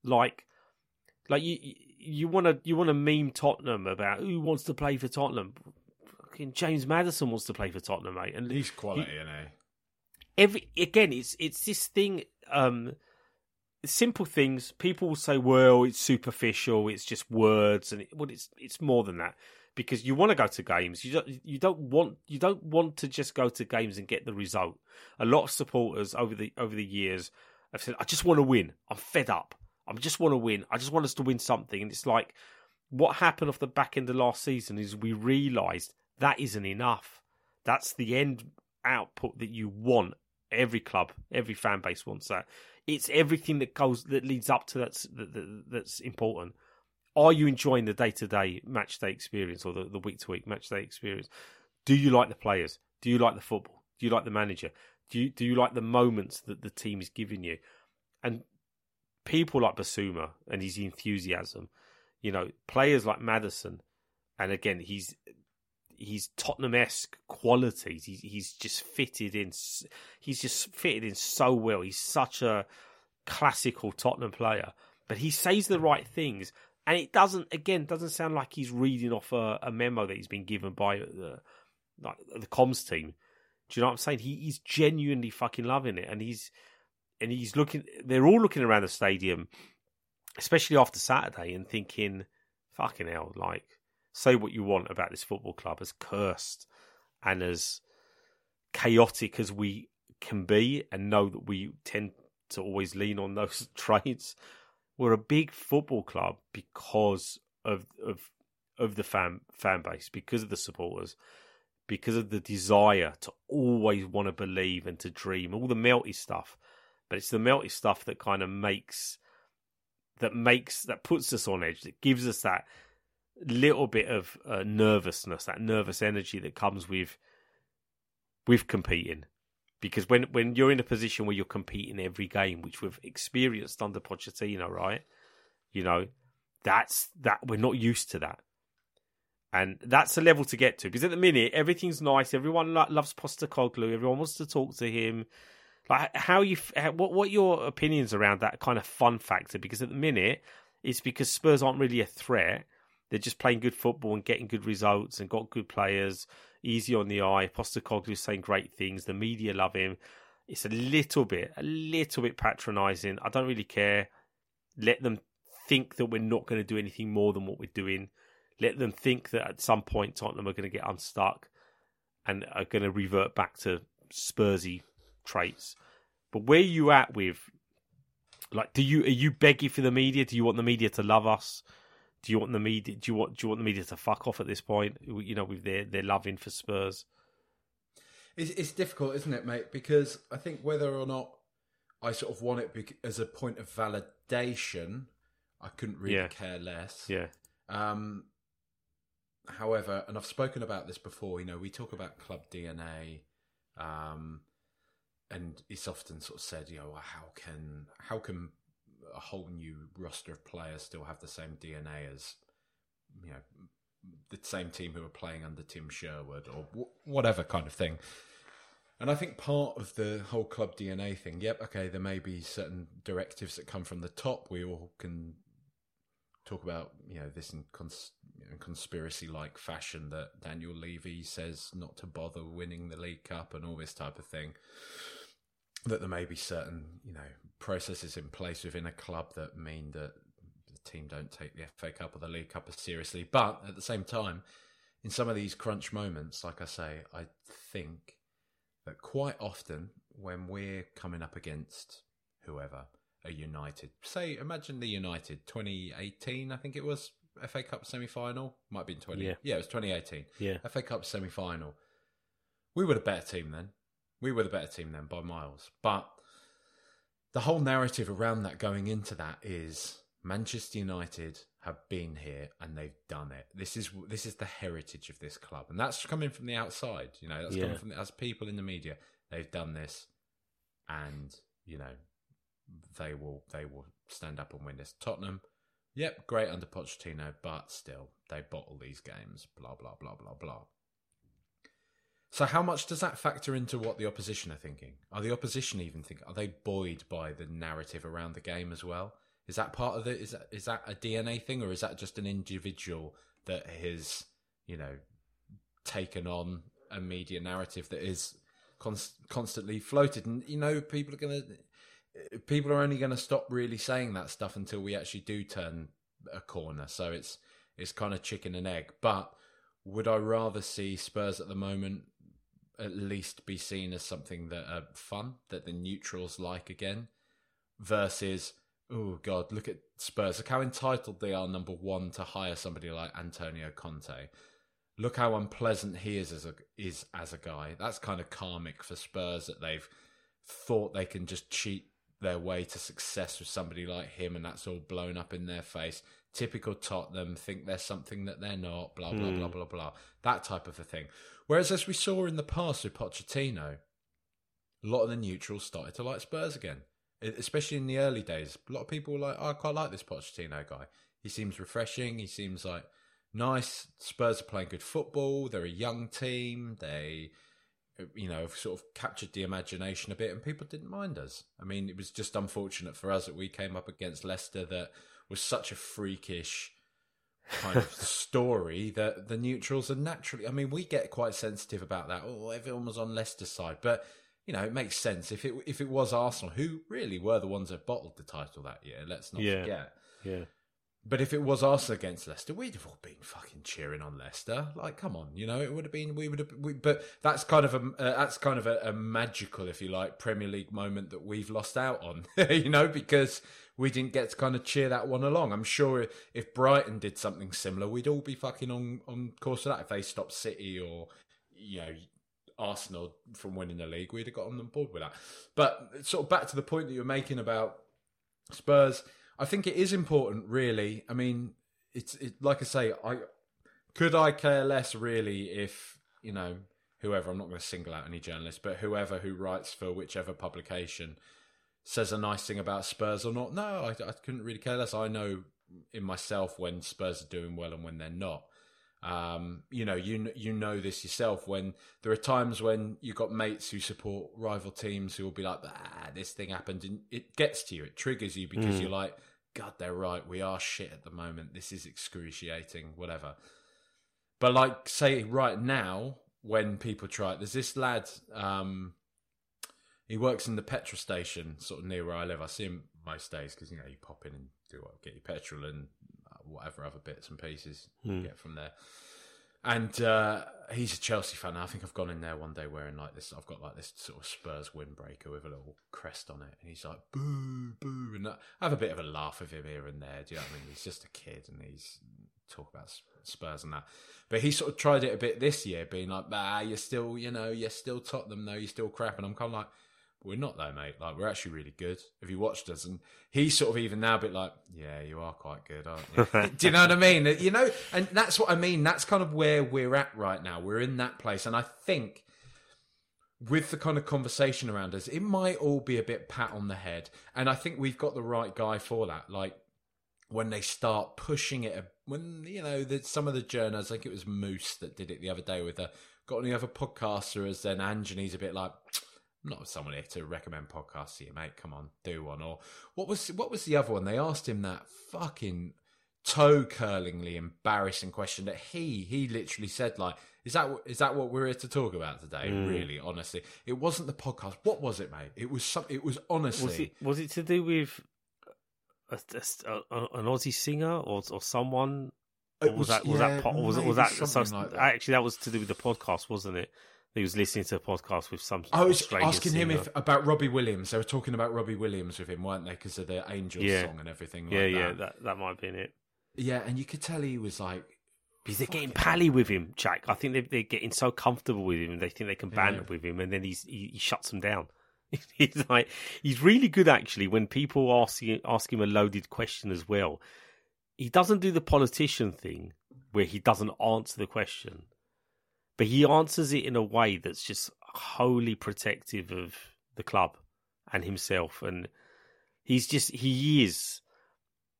like like you you want to you want to meme Tottenham about who wants to play for Tottenham. Fucking James Maddison wants to play for Tottenham, mate, and he's quality, you know. Every again, it's it's this thing. Um, simple things. People will say, "Well, it's superficial. It's just words," and it, well, it's it's more than that because you want to go to games. You don't you don't want you don't want to just go to games and get the result. A lot of supporters over the over the years have said, "I just want to win. I'm fed up. I just want to win. I just want us to win something." And it's like what happened off the back end of last season is we realised that isn't enough. That's the end output that you want. Every club, every fan base wants that. It's everything that goes that leads up to that's that, that's important are you enjoying the day to day match day experience or the week to week match day experience? Do you like the players? Do you like the football? Do you like the manager? Do you do you like the moments that the team is giving you? And people like Bissouma and his enthusiasm, you know, players like Maddison, and again, he's he's Tottenham esque qualities. He's he's just fitted in. He's just fitted in so well. He's such a classical Tottenham player, but he says the right things and it doesn't again doesn't sound like he's reading off a, a memo that he's been given by the like the comms team. Do you know what I'm saying? He, he's genuinely fucking loving it, and he's and he's looking. They're all looking around the stadium, especially after Saturday, and thinking, "Fucking hell!" Like, say what you want about this football club, as cursed and as chaotic as we can be, and know that we tend to always lean on those [LAUGHS] traits we're a big football club because of of of the fan fan base, because of the supporters, because of the desire to always want to believe and to dream, all the melty stuff. But it's the melty stuff that kind of makes that makes that puts us on edge, that gives us that little bit of uh, nervousness, that nervous energy that comes with with competing because when when you're in a position where you're competing every game, which we've experienced under Pochettino, right? You know, that's that we're not used to that, and that's a level to get to. Because at the minute, everything's nice. Everyone loves Postecoglou Everyone wants to talk to him. Like, how you what what your opinions around that kind of fun factor? Because at the minute, it's because Spurs aren't really a threat. They're just playing good football and getting good results and got good players easy on the eye. Postecoglou's saying great things. The media love him. It's a little bit, a little bit patronising. I don't really care. Let them think that we're not going to do anything more than what we're doing. Let them think that at some point Tottenham are going to get unstuck and are going to revert back to Spursy traits. But where you at with like do you are you begging for the media? Do you want the media to love us? do you want the media? Do you want do you want the media to fuck off at this point? You know, with their their loving for Spurs. It's, it's difficult, isn't it, mate? Because I think whether or not I sort of want it as a point of validation, I couldn't really yeah. care less. Yeah. Um, however, and I've spoken about this before. You know, we talk about club DNA, um, and it's often sort of said, you know, how can how can a whole new roster of players still have the same DNA as you know the same team who are playing under Tim Sherwood or whatever kind of thing. And I think part of the whole club DNA thing, yep, okay, there may be certain directives that come from the top. We all can talk about you know this in, cons- in conspiracy-like fashion that Daniel Levy says not to bother winning the League Cup and all this type of thing that there may be certain, you know, processes in place within a club that mean that the team don't take the FA Cup or the League Cup as seriously. But at the same time, in some of these crunch moments, like I say, I think that quite often when we're coming up against whoever, a United. Say, imagine the United 2018, I think it was FA Cup semi final. Might have been 20. Yeah. yeah, it was 2018. Yeah. FA Cup semi final. We were the better team then. We were the better team then by miles. But the whole narrative around that going into that is Manchester United have been here and they've done it. This is this is the heritage of this club, and that's coming from the outside. You know, that's Yeah. coming from the, as people in the media. They've done this, and you know, they will they will stand up and win this. Tottenham, yep, great under Pochettino, but still they bottle these games. Blah blah blah blah blah. So, how much does that factor into what the opposition are thinking? Are the opposition even think? Are they buoyed by the narrative around the game as well? Is that part of the? Is that is that a DNA thing, or is that just an individual that has, you know, taken on a media narrative that is const- constantly floated? And you know, people are gonna, people are only gonna stop really saying that stuff until we actually do turn a corner. So it's it's kind of chicken and egg. But would I rather see Spurs at the moment at least be seen as something that are fun, that the neutrals like again, versus oh god, look at Spurs. Look how entitled they are, number one, to hire somebody like Antonio Conte. Look how unpleasant he is as a is as a guy. That's kind of karmic for Spurs that they've thought they can just cheat their way to success with somebody like him, and that's all blown up in their face. Typical Tottenham think they're something that they're not. Blah blah blah hmm. blah blah. That type of a thing. Whereas, as we saw in the past with Pochettino, a lot of the neutrals started to like Spurs again, especially in the early days. A lot of people were like, oh, I quite like this Pochettino guy. He seems refreshing. He seems like nice. Spurs are playing good football. They're a young team. They, you know, have sort of captured the imagination a bit, and people didn't mind us. I mean, it was just unfortunate for us that we came up against Leicester that was such a freakish kind of [LAUGHS] story that the neutrals are naturally. I mean, we get quite sensitive about that. Oh, everyone was on Leicester's side, but you know, it makes sense if it if it was Arsenal, who really were the ones that bottled the title that year. Let's not Yeah. forget. Yeah. But if it was Arsenal against Leicester, we'd have all been fucking cheering on Leicester. Like, come on, you know, it would have been. We would have. We, but that's kind of a uh, that's kind of a, a magical, if you like, Premier League moment that we've lost out on. [LAUGHS] you know, because we didn't get to kind of cheer that one along. I'm sure if Brighton did something similar, we'd all be fucking on on course for that. If they stopped City or you know Arsenal from winning the league, we'd have got on board with that. But sort of back to the point that you're making about Spurs, I think it is important, really. I mean, it's it, like I say, I could I care less really if you know whoever. I'm not going to single out any journalist, but whoever who writes for whichever publication says a nice thing about Spurs or not. No, I, I couldn't really care less. I know in myself when Spurs are doing well and when they're not. Um, you know, you you know this yourself. When there are times when you've got mates who support rival teams who will be like, "Ah, this thing happened," and it gets to you. It triggers you because Mm. you're like, "God, they're right. We are shit at the moment. This is excruciating. Whatever." But like, say right now, when people try, it, there's this lad. Um, he works in the petrol station, sort of near where I live. I see him most days because you know you pop in and do what, get your petrol and uh, whatever other bits and pieces you get from there. And uh, he's a Chelsea fan. I think I've gone in there one day wearing like this. I've got like this sort of Spurs windbreaker with a little crest on it, and he's like boo boo, and I have a bit of a laugh with him here and there. Do you know what I mean? He's just a kid, and he's talk about Spurs and that. But he sort of tried it a bit this year, being like, "Ah, you're still, you know, you're still Tottenham though. You're still crap." And I'm kind of like, "We're not though, mate. Like, we're actually really good. Have you watched us?" And he's sort of even now a bit like, "Yeah, you are quite good, aren't you?" [LAUGHS] Do you know what I mean? You know, and that's what I mean. That's kind of where we're at right now. We're in that place, and I think with the kind of conversation around us, it might all be a bit pat on the head. And I think we've got the right guy for that. Like when they start pushing it, when you know that some of the journalists, I think it was Moose that did it the other day with a got any other podcaster as then Anthony's a bit like. I'm not someone here to recommend podcasts to you, mate. Come on, do one. Or what was what was the other one? They asked him that fucking toe curlingly embarrassing question that he he literally said like is that is that what we're here to talk about today hmm. really honestly it wasn't the podcast what was it mate it was some it was honestly Was it was it to do with a, a- a- an Aussie singer or or someone? It Or was, that was that yeah, po- was, maybe was that so, like that. actually that was to do with the podcast, wasn't it? He was listening to a podcast with some. I was asking him if about Robbie Williams. They were talking about Robbie Williams with him, weren't they? Because of the Angels Yeah. song and everything. Like Yeah, yeah, that. that that might have been it. yeah. And you could tell he was like, Because they're getting pally with him, Jack. I think they're, they're getting so comfortable with him, they think they can banter Yeah. with him, and then he's he, he shuts them down. [LAUGHS] he's like he's really good actually. When people ask him, ask him a loaded question as well, he doesn't do the politician thing where he doesn't answer the question, but he answers it in a way that's just wholly protective of the club and himself, and he's just he is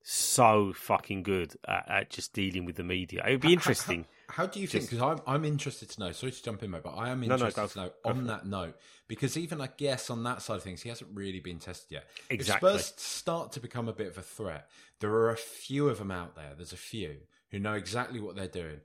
so fucking good at, at just dealing with the media. It would be interesting. How, how do you think? Because I'm, I'm interested to know. Sorry to jump in, mate, but I am No, no, interested go to know on that note because even I guess on that side of things, he hasn't really been tested yet. Exactly. If Spurs start to become a bit of a threat, there are a few of them out there. There's a few who know exactly what they're doing.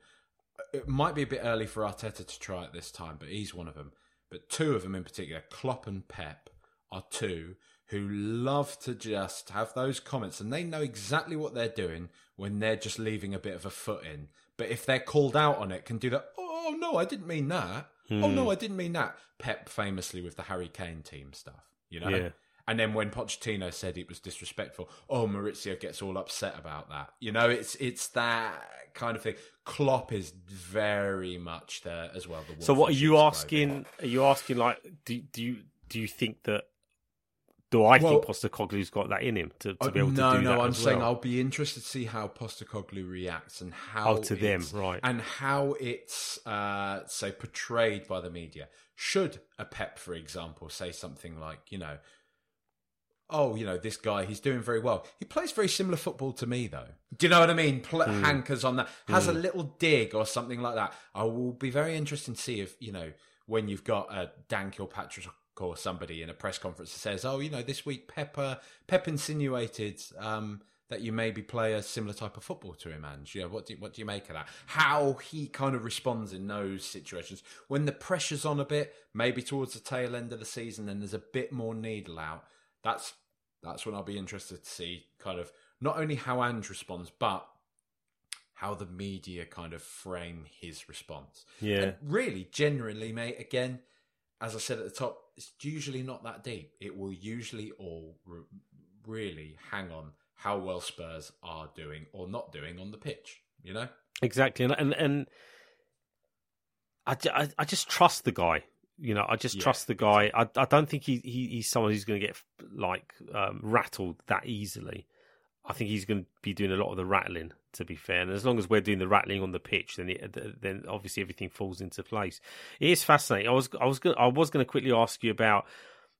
It might be a bit early for Arteta to try it this time, but he's one of them. But two of them in particular, Klopp and Pep, are two who love to just have those comments and they know exactly what they're doing when they're just leaving a bit of a foot in. But if they're called out on it, can do that. Oh no, I didn't mean that. Oh Hmm. no, I didn't mean that. Pep famously with the Harry Kane team stuff, you know. Yeah. And then when Pochettino said it was disrespectful, oh Mauricio gets all upset about that. You know, it's it's that kind of thing. Klopp is very much there as well. The So, what are you asking? Are you asking like, do do you do you think that? Do I Well- think Postecoglou's got that in him to, to be able to no, do no, that? I'm as saying well? I'll be interested to see how Postecoglou reacts and how Oh, to them, right. and how it's uh, say portrayed by the media. Should a Pep, for example, say something like, you know, oh, you know, this guy, he's doing very well. He plays very similar football to me, though. Do you know what I mean? Pl- Hmm. Hankers on that, has a little dig or something like that. I will be very interested to see if, you know, when you've got a Dan Kilpatrick or somebody in a press conference that says, oh, you know, this week Pep, uh, Pep insinuated um, that you maybe play a similar type of football to him, and you know, what do you, what do you make of that? How he kind of responds in those situations when the pressure's on a bit, maybe towards the tail end of the season, and there's a bit more needle out. That's that's when I'll be interested to see kind of not only how Ange responds, but how the media kind of frame his response. Yeah. And really, genuinely, mate, again, as I said at the top, it's usually not that deep. It will usually all re- really hang on how well Spurs are doing or not doing on the pitch, you know? Exactly, and and, and I, I, I just trust the guy. You know, I just Yeah, trust the guy. I, I don't think he, he he's someone who's going to get like um, rattled that easily. I think he's going to be doing a lot of the rattling. To be fair, and as long as we're doing the rattling on the pitch, then it, then obviously everything falls into place. It is fascinating. I was I was gonna, I was going to quickly ask you about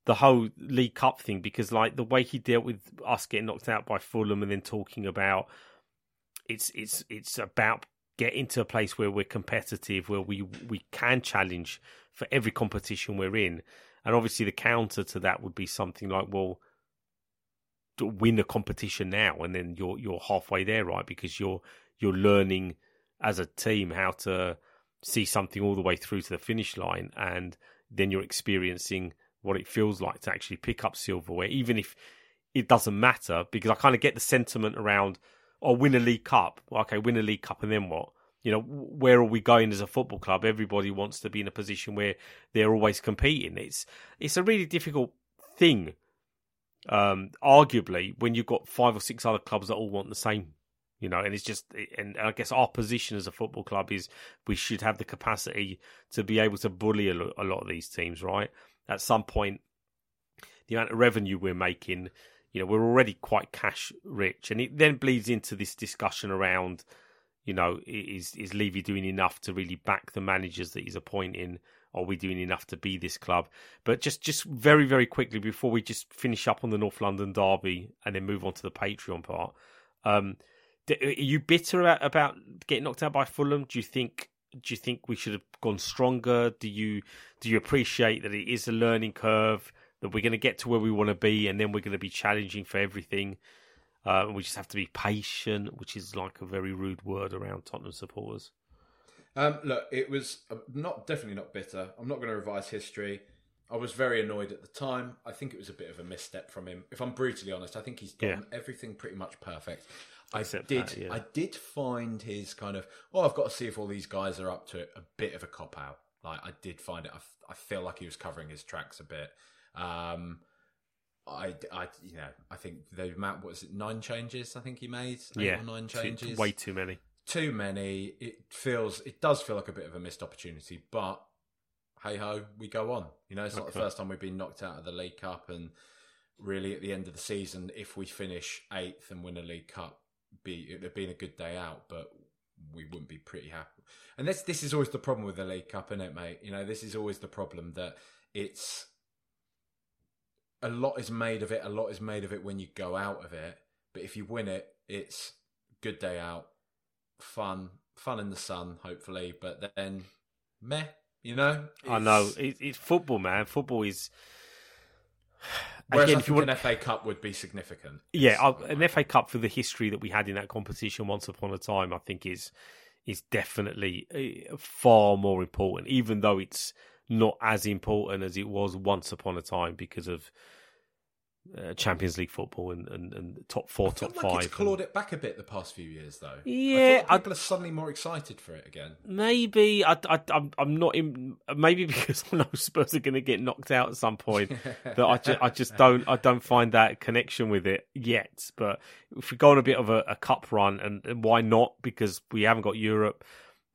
the whole League Cup thing because like the way he dealt with us getting knocked out by Fulham and then talking about it's it's it's about getting to a place where we're competitive, where we we can challenge for every competition we're in, and obviously the counter to that would be something like, well, win a competition now, and then you're you're halfway there, right? Because you're you're learning as a team how to see something all the way through to the finish line, and then you're experiencing what it feels like to actually pick up silverware, even if it doesn't matter. Because I kind of get the sentiment around or win a League Cup. Okay, win a League Cup, and then what? You know, where are we going as a football club? Everybody wants to be in a position where they're always competing. It's it's a really difficult thing. Um, arguably, when you've got five or six other clubs that all want the same, you know, and it's just, and I guess our position as a football club is we should have the capacity to be able to bully a lot of these teams, right? At some point, the amount of revenue we're making, you know, we're already quite cash rich, and it then bleeds into this discussion around, you know, is is Levy doing enough to really back the managers that he's appointing? Are we doing enough to be this club? But just just very very quickly before we just finish up on the North London derby and then move on to the Patreon part, um, are you bitter about, about getting knocked out by Fulham? Do you think? Do you think we should have gone stronger? Do you do you appreciate that it is a learning curve? That we're going to get to where we want to be, and then we're going to be challenging for everything. Uh, we just have to be patient, which is like a very rude word around Tottenham supporters. Um, look, it was uh, not definitely not bitter. I'm not going to revise history. I was very annoyed at the time. I think it was a bit of a misstep from him. If I'm brutally honest, I think he's done everything pretty much perfect. I Except did. that, yeah. I did find his kind of. Oh, I've got to see if all these guys are up to it. A bit of a cop out. Like I did find it. I, f- I feel like he was covering his tracks a bit. Um, I, I, you know, I think the amount was it nine changes. I think he made eight yeah, or nine too- changes. way too many. too many. It feels. It does feel like a bit of a missed opportunity. But hey ho, we go on. You know, it's not the first time we've been knocked out of the League Cup, and really at the end of the season, if we finish eighth and win a League Cup, be it'd have been a good day out, but we wouldn't be pretty happy. And this this is always the problem with the League Cup, isn't it, mate? You know, this is always the problem that it's a lot is made of it. A lot is made of it when you go out of it, but if you win it, it's good day out, fun, fun in the sun, hopefully. But then, meh, you know. I know It's- it, it's football, man. Football is. Whereas Again, I if you want, an FA Cup would be significant. yeah, I- an FA Cup for the history that we had in that competition once upon a time, I think is is definitely uh, far more important, even though it's not as important as it was once upon a time because of uh, Champions League football and, and, and top four, I top like five. it's clawed it back a bit the past few years, though. Yeah, I- people are suddenly more excited for it again. Maybe I, I, I'm, I'm not in. Maybe [LAUGHS] because I know Spurs are going to get knocked out at some point. [LAUGHS] that I just, I just don't, I don't find that connection with it yet. But if we go on a bit of a, a cup run, and, and why not? Because we haven't got Europe,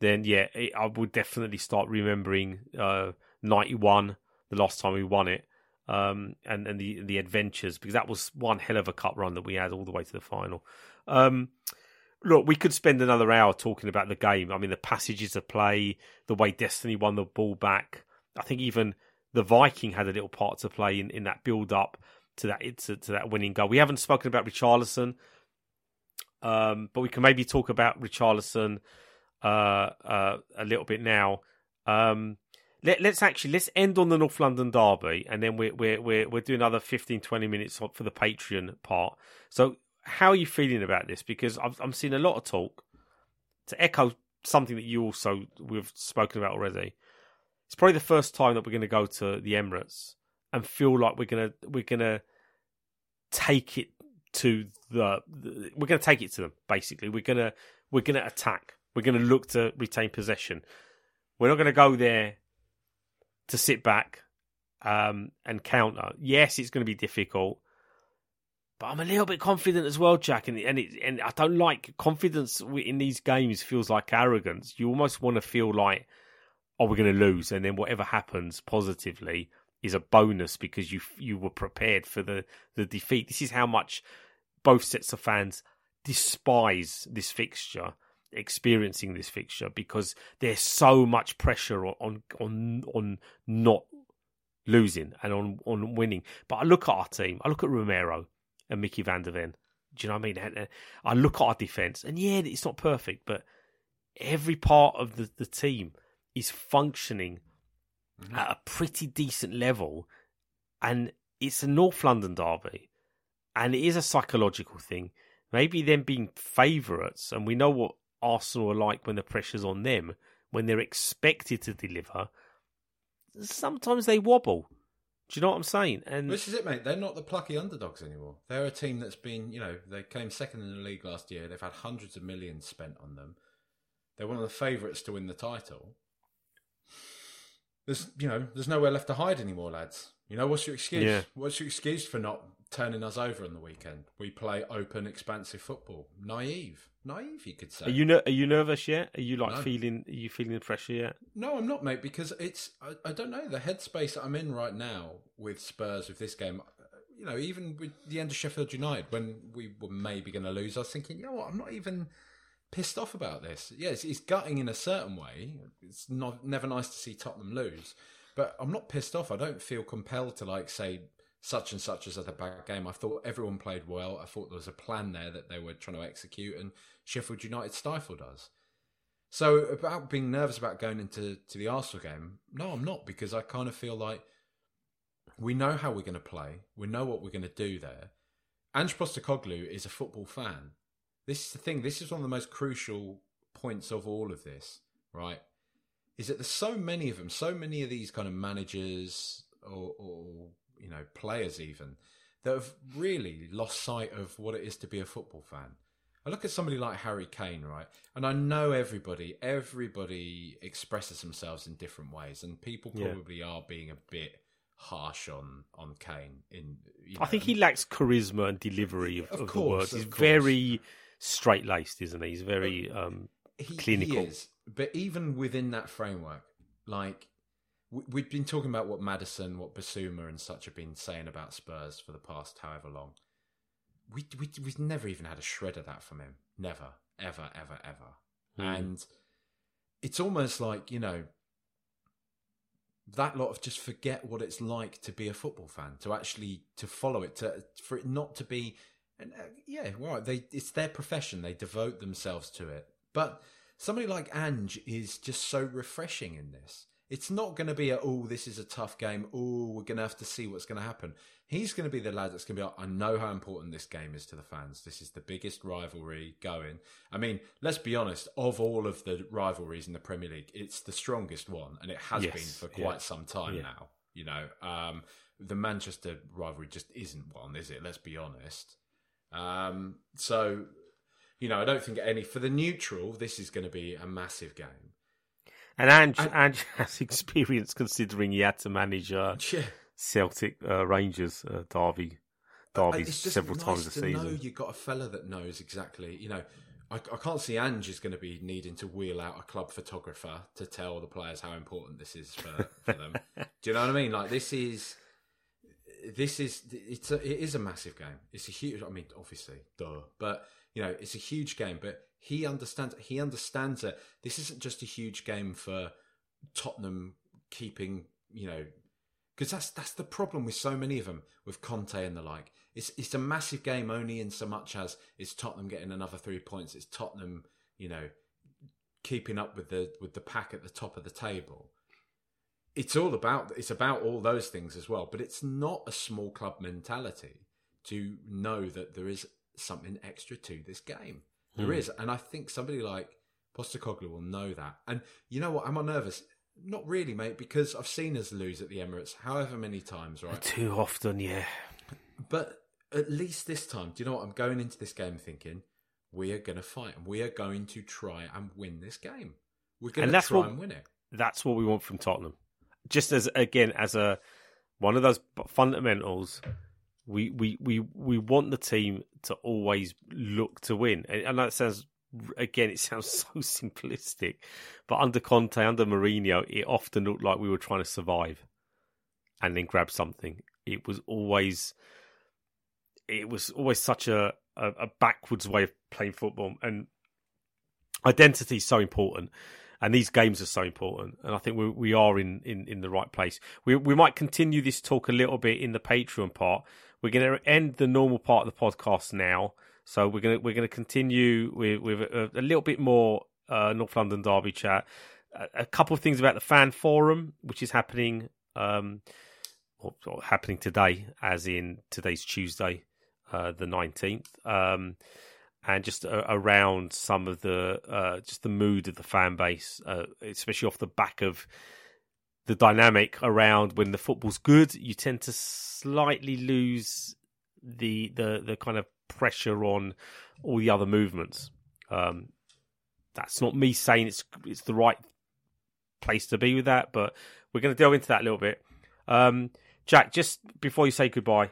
then yeah, it, I would definitely start remembering uh, '91, the last time we won it, um, and and the the adventures because that was one hell of a cup run that we had all the way to the final. Um, look, we could spend another hour talking about the game. I mean, the passages of play, the way Destiny won the ball back. I think even the Viking had a little part to play in, in that build up to that to, to that winning goal. We haven't spoken about Richarlison, um, but we can maybe talk about Richarlison uh, uh, a little bit now. Um, let, us actually let's end on the North London derby, and then we're we're we're we're doing another 15, 20 minutes for the Patreon part. So, how are you feeling about this? Because I'm I'm seeing a lot of talk to echo something that you also we've spoken about already. It's probably the first time that we're going to go to the Emirates and feel like we're gonna we're gonna take it to the, we're gonna take it to them. Basically, we're gonna we're gonna attack. We're gonna look to retain possession. We're not gonna go there to sit back um, and counter. Yes, it's going to be difficult, but I'm a little bit confident as well, Jack. And and, it, and I don't like confidence in these games. Feels like arrogance. You almost want to feel like, oh, we're going to lose, and then whatever happens positively is a bonus because you you were prepared for the the defeat. This is how much both sets of fans despise this fixture experiencing this fixture because there's so much pressure on on on not losing and on on winning. But I look at our team. I look at Romero and Micky van de Ven. Do you know what I mean? I look at our defense, and yeah, it's not perfect, but every part of the, the team is functioning mm-hmm. at a pretty decent level, and it's a North London derby, and it is a psychological thing. Maybe them being favourites, and we know what Arsenal are like when the pressure's on them, when they're expected to deliver, sometimes they wobble. Do you know what I'm saying? And this is it, mate. They're not the plucky underdogs anymore. They're a team that's been, you know, they came second in the league last year. They've had hundreds of millions spent on them. They're one of the favourites to win the title. There's, you know, there's nowhere left to hide anymore, lads. You know, what's your excuse? Yeah. What's your excuse for not turning us over on the weekend? We play open, expansive football. Naive, naive, you could say. Are you ner- are you nervous yet? Are you like No. feeling? Are you feeling the pressure yet? No, I'm not, mate, because it's I, I don't know the headspace that I'm in right now with Spurs with this game. You know, even with the end of Sheffield United, when we were maybe going to lose, I was thinking, you know what, I'm not even pissed off about this. Yes, it's gutting in a certain way. It's not never nice to see Tottenham lose, but I'm not pissed off. I don't feel compelled to like say such and such as a bad game. I thought everyone played well. I thought there was a plan there that they were trying to execute, and Sheffield United stifled us. So about being nervous about going into to the Arsenal game, no, I'm not because I kind of feel like we know how we're going to play. We know what we're going to do there. Ange Postecoglou is a football fan. This is the thing. This is one of the most crucial points of all of this, right? Is that there's so many of them, so many of these kind of managers or, or you know players even that have really lost sight of what it is to be a football fan. I look at somebody like Harry Kane, right? And I know everybody, everybody expresses themselves in different ways, and people Yeah. probably are being a bit harsh on on Kane. In you I think he lacks charisma and delivery of, Of of the course, words. of He's very straight laced, isn't he? He's very um, he, clinical. He is, but even within that framework, like we've been talking about what Maddison, what Bissouma, and such have been saying about Spurs for the past however long. We we we've never even had a shred of that from him. Never, ever, ever, ever. Mm. And it's almost like you know that lot of just forget what it's like to be a football fan, to actually to follow it, to for it not to be. And uh, yeah, right. They it's their profession. They devote themselves to it. But somebody like Ange is just so refreshing in this. It's not going to be a oh this is a tough game. Oh we're going to have to see what's going to happen. He's going to be the lad that's going to be like I know how important this game is to the fans. This is the biggest rivalry going. I mean, let's be honest. Of all of the rivalries in the Premier League, it's the strongest one, and it has Yes, been for yeah. quite some time Yeah. now. You know, um, the Manchester rivalry just isn't one, is it? Let's be honest. Um, so, you know, I don't think any for the neutral. This is going to be a massive game. And Ange, And- Ange [LAUGHS] has experience considering he had to manage uh, Yeah, Celtic uh, Rangers uh, derby derbies several nice times a season. know you got a fella that knows exactly. You know, I, I can't see Ange is going to be needing to wheel out a club photographer to tell the players how important this is for, for them. [LAUGHS] Do you know what I mean? Like this is. This is it's a, it is a massive game. It's a huge. I mean, obviously, duh. But you know, it's a huge game. But he understands. He understands that this isn't just a huge game for Tottenham keeping. You know, because that's that's the problem with so many of them with Conte and the like. It's it's a massive game only in so much as it's Tottenham getting another three points. It's Tottenham, you know, keeping up with the with the pack at the top of the table. It's all about it's about all those things as well, but it's not a small club mentality to know that there is something extra to this game. There Hmm. is, and I think somebody like Postecoglou will know that. And you know what? Am I nervous? Not really, mate, because I've seen us lose at the Emirates however many times, right? Too often, yeah. But at least this time, do you know what? I'm going into this game thinking we are going to fight and we are going to try and win this game. We're going to try what- and win it. That's what we want from Tottenham. Just as again as a one of those fundamentals, we we we we want the team to always look to win. And know it sounds again, it sounds [LAUGHS] so simplistic, but under Conte, under Mourinho, it often looked like we were trying to survive and then grab something. It was always it was always such a, a, a backwards way of playing football and identity is so important and these games are so important. And i think we, we are in, in, in the right place. We, we might continue this talk a little bit in the patreon part. We're going to end the normal part of the podcast now. So we're going to we're to continue with, with a, a little bit more uh, north london derby chat. A, a couple of things about the fan forum which is happening um or, happening today as in today's tuesday uh, the 19th um and just uh, around some of the uh, just the mood of the fan base, uh, especially off the back of the dynamic around when the football's good, you tend to slightly lose the the the kind of pressure on all the other movements. Um, that's not me saying it's it's the right place to be with that, but we're going to delve into that a little bit. Um, Jack, just before you say goodbye,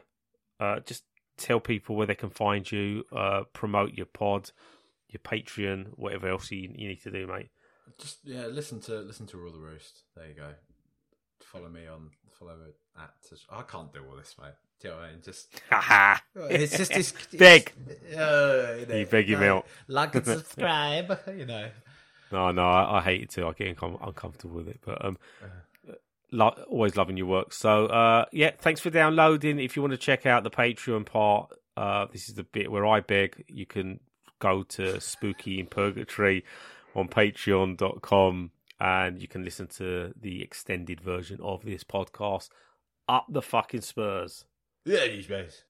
uh, just tell people where they can find you, uh, promote your pod, your Patreon, whatever else you, you need to do, mate. Just yeah, listen to listen to Rule the Roost. There you go. Follow me on follow me at. I can't do all this, mate. Do you know what I mean? Just it's just [LAUGHS] Beg. it's- uh, you, know, You beg him out. Like and [LAUGHS] subscribe. [LAUGHS] You know. No, no, I, I hate it too. I get uncom- uncomfortable with it, but um, lo- always loving your work. So, uh, yeah, thanks for downloading. If you want to check out the Patreon part, uh, this is the bit where I beg. You can go to Spooky in Purgatory on Patreon.com, and you can listen to the extended version of this podcast. Up the fucking Spurs. Yeah, you space.